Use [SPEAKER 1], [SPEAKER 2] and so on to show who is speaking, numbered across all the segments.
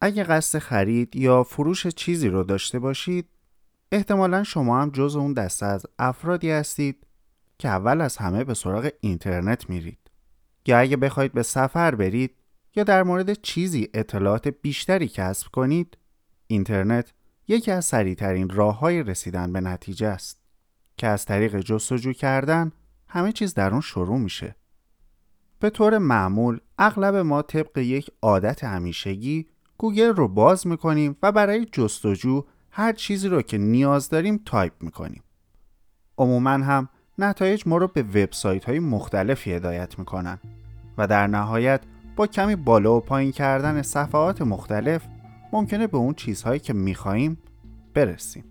[SPEAKER 1] اگه قصد خرید یا فروش چیزی رو داشته باشید احتمالا شما هم جز اون دسته از افرادی هستید که اول از همه به سراغ اینترنت میرید. یا اگه بخواید به سفر برید یا در مورد چیزی اطلاعات بیشتری کسب کنید اینترنت یکی از سریعترین راه های رسیدن به نتیجه است که از طریق جستجو کردن همه چیز در اون شروع میشه. به طور معمول اغلب ما طبق یک عادت همیشگی گوگل رو باز می‌کنیم و برای جستجو هر چیزی رو که نیاز داریم تایپ می‌کنیم. عموما هم نتایج ما رو به وبسایت های مختلفی هدایت می‌کنن و در نهایت با کمی بالا و پایین کردن صفحات مختلف ممکنه به اون چیزهایی که میخواییم برسیم.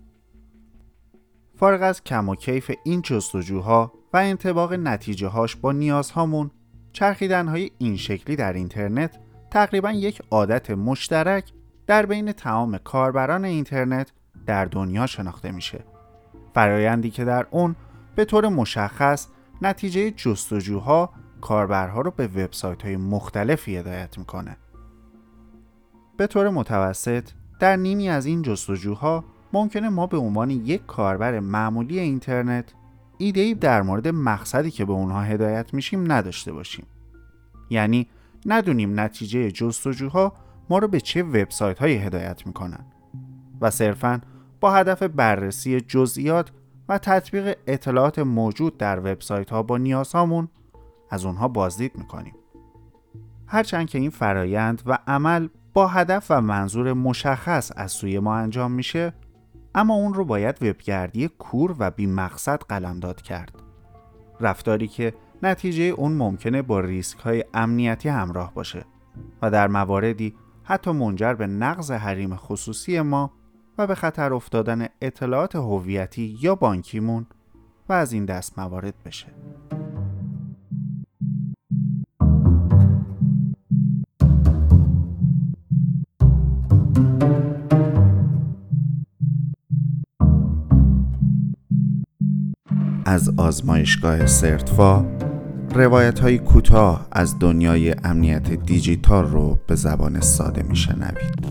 [SPEAKER 1] فارغ از کم و کیف این جستجوها و انطباق نتیجه هاش با نیازهامون چرخیدن های این شکلی در اینترنت تقریبا یک عادت مشترک در بین تمام کاربران اینترنت در دنیا شناخته میشه. فرایندی که در اون به طور مشخص نتیجه جستجوها کاربرها رو به وبسایت های مختلفی هدایت می‌کنه. به طور متوسط در نیمی از این جستجوها ممکنه ما به عنوان یک کاربر معمولی اینترنت ایده در مورد مقصدی که به اونها هدایت میشیم نداشته باشیم. یعنی ندونیم نتیجه جستجوها ما رو به چه وبسایت هایی هدایت می‌کنن. و صرفا با هدف بررسی جزئیات و تطبیق اطلاعات موجود در وبسایت ها با نیازهامون از اونها بازدید می‌کنیم. هرچند که این فرایند و عمل با هدف و منظور مشخص از سوی ما انجام میشه اما اون رو باید وبگردی کور و بی مقصد قلمداد کرد. رفتاری که نتیجه اون ممکنه با ریسک های امنیتی همراه باشه و در مواردی حتی منجر به نقض حریم خصوصی ما و به خطر افتادن اطلاعات هویتی یا بانکیمون و از این دست موارد بشه. از آزمایشگاه سرتفا روایت های کوتاه از دنیای امنیت دیجیتال رو به زبان ساده میشنوید.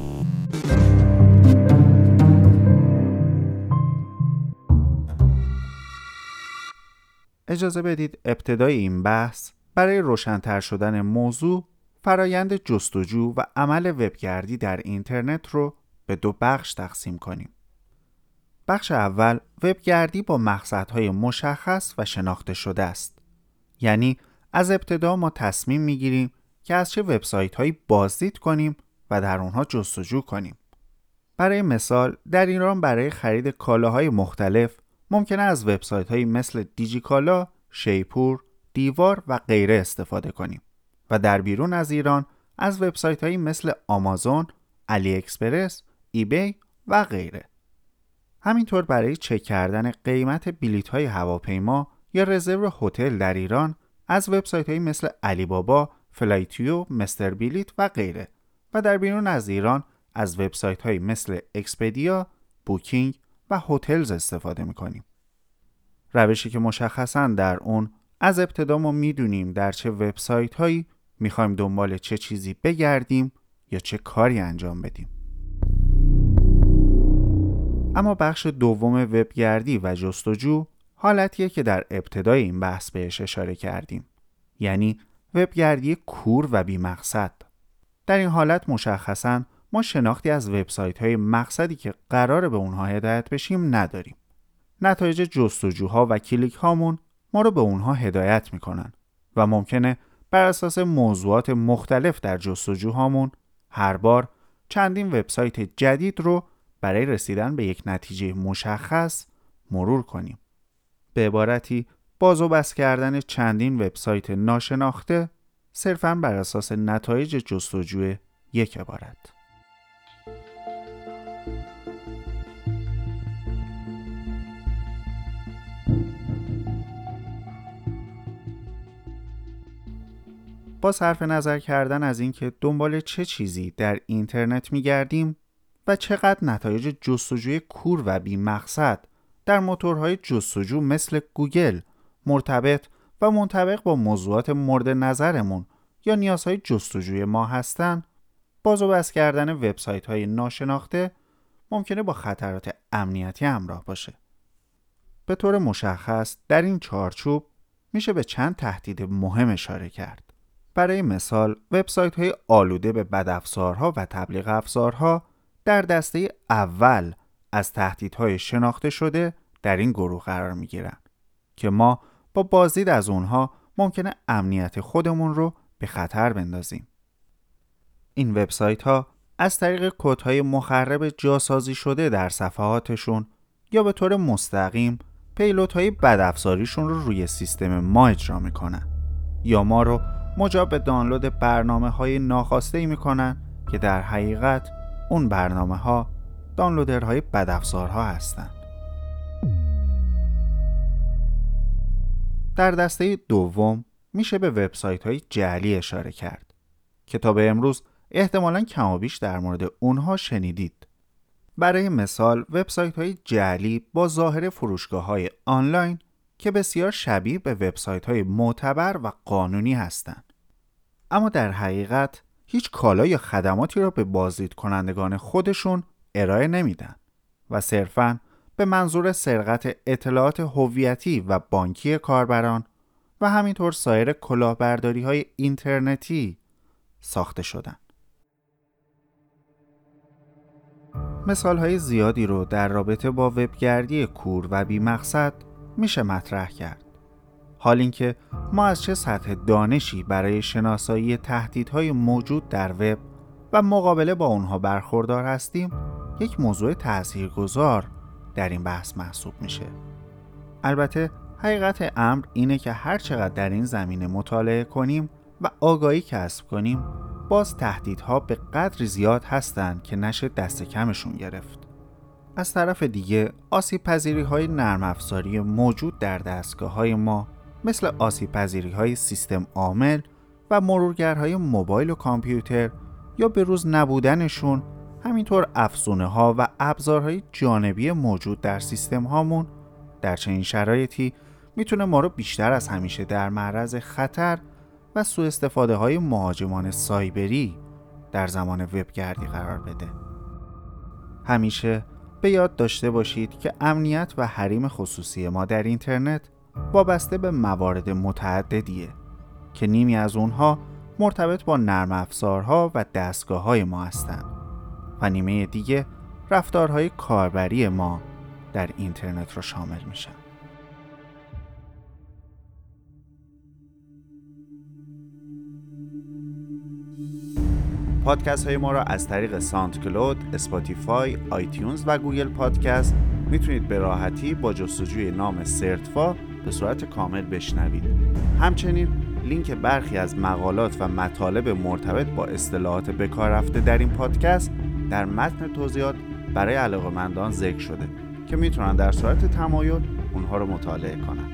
[SPEAKER 1] اجازه بدید ابتدای این بحث برای روشنتر شدن موضوع فرایند جستجو و عمل وبگردی در اینترنت رو به دو بخش تقسیم کنیم. بخش اول وبگردی با مقصدهای مشخص و شناخته شده است. یعنی از ابتدا ما تصمیم می‌گیریم که از چه وبسایت هایی بازدید کنیم و در اونها جستجو کنیم. برای مثال در ایران برای خرید کالاهای مختلف ممکنه از وبسایت هایی مثل دیجیکالا، شیپور، دیوار و غیره استفاده کنیم و در بیرون از ایران از وبسایت هایی مثل آمازون، AliExpress، eBay و غیره. همینطور برای چک کردن قیمت بلیط های هواپیما یا رزرو هتل در ایران از وبسایت هایی مثل علی بابا، فلای‌تودی، مستر بلیط و غیره و در بیرون از ایران از وبسایت هایی مثل Expedia، Booking و Hotels استفاده می‌کنیم. روشی که مشخصا در اون از ابتدا ما می‌دونیم در چه وبسایت هایی می‌خوایم دنبال چه چیزی بگردیم یا چه کاری انجام بدیم. اما بخش دوم وبگردی و جستجو حالتیه که در ابتدای این بحث بهش اشاره کردیم. یعنی وبگردی کور و بی مقصد در این حالت مشخصا ما شناختی از وبسایت های مقصدی که قرار به اونها هدایت بشیم نداریم. نتایج جستجوها و کلیک هامون ما رو به اونها هدایت می‌کنن و ممکنه بر اساس موضوعات مختلف در جستجوهامون هر بار چندین وبسایت جدید رو برای رسیدن به یک نتیجه مشخص مرور کنیم. به عبارتی باز و بس کردن چندین وبسایت ناشناخته صرفاً بر اساس نتایج جستجوی یک عبارت. با صرف نظر کردن از اینکه دنبال چه چیزی در اینترنت میگردیم و چقدر نتایج جستجوی کور و بی مقصد در موتورهای جستجو مثل گوگل مرتبط و منطبق با موضوعات مورد نظرمون یا نیازهای جستجوی ما هستند باز و بس کردن وبسایت های ناشناخته ممکنه با خطرات امنیتی همراه باشه. به طور مشخص در این چارچوب میشه به چند تهدید مهم اشاره کرد. برای مثال وبسایت های آلوده به بدافزارها و تبلیغ افزارها در دسته اول از تهدیدهای شناخته شده در این گروه قرار می گیرن که ما با بازدید از اونها ممکنه امنیت خودمون رو به خطر بندازیم. این وبسایت ها از طریق کودهای مخرب جاسازی شده در صفحاتشون یا به طور مستقیم پیلوت های بدافزاریشون رو روی سیستم ما اجرا می‌کنن یا ما رو مجاب به دانلود برنامه های ناخواسته ای می‌کنن که در حقیقت اون برنامه ها دانلودرهای بدافزارها هستند. در دسته دوم میشه به وبسایت های جعلی اشاره کرد. کتاب امروز احتمالا کمابیش در مورد اونها شنیدید. برای مثال وبسایت های جعلی با ظاهر فروشگاه های آنلاین که بسیار شبیه به وبسایت های معتبر و قانونی هستند. اما در حقیقت هیچ کالا یا خدماتی را به بازدید کنندگان خودشون ارائه نمیدن و صرفاً به منظور سرقت اطلاعات هویتی و بانکی کاربران و همینطور سایر کلاهبرداری های اینترنتی ساخته شدند. مثال های زیادی رو در رابطه با وبگردی کور و بی مقصد میشه مطرح کرد. حال اینکه ما از چه سطح دانشی برای شناسایی تهدیدهای موجود در وب و مقابله با اونها برخوردار هستیم یک موضوع تاثیرگذار در این بحث محسوب میشه. البته حقیقت امر اینه که هر چقدر در این زمینه مطالعه کنیم و آگاهی کسب کنیم باز تهدیدها به قدر زیاد هستند که نشه دست کمشون گرفت. از طرف دیگه آسیب پذیری های نرم افزاری موجود در دستگاه های ما مثل آسیب پذیری های سیستم عامل و مرورگرهای موبایل و کامپیوتر یا به روز نبودنشون همینطور افزونه ها و ابزارهای جانبی موجود در سیستم هامون در چنین شرایطی می‌تونه ما رو بیشتر از همیشه در معرض خطر و سوء استفاده های مهاجمان سایبری در زمان وبگردی قرار بده. همیشه به یاد داشته باشید که امنیت و حریم خصوصی ما در اینترنت وابسته به موارد متعددیه که نیمی از اونها مرتبط با نرم افزارها و دستگاه های ما هستند و نیمه دیگه رفتارهای کاربری ما در اینترنت رو شامل میشن. پادکست های ما را از طریق SoundCloud، Spotify، iTunes و Google Podcast می‌تونید به راحتی با جستجوی نام Certfa به صورت کامل بشنوید. همچنین لینک برخی از مقالات و مطالب مرتبط با اصطلاحات بکار رفته در این پادکست در متن توضیحات برای علاقمندان ذکر شده که می‌تونن در صورت تمایل اونها رو مطالعه کنن.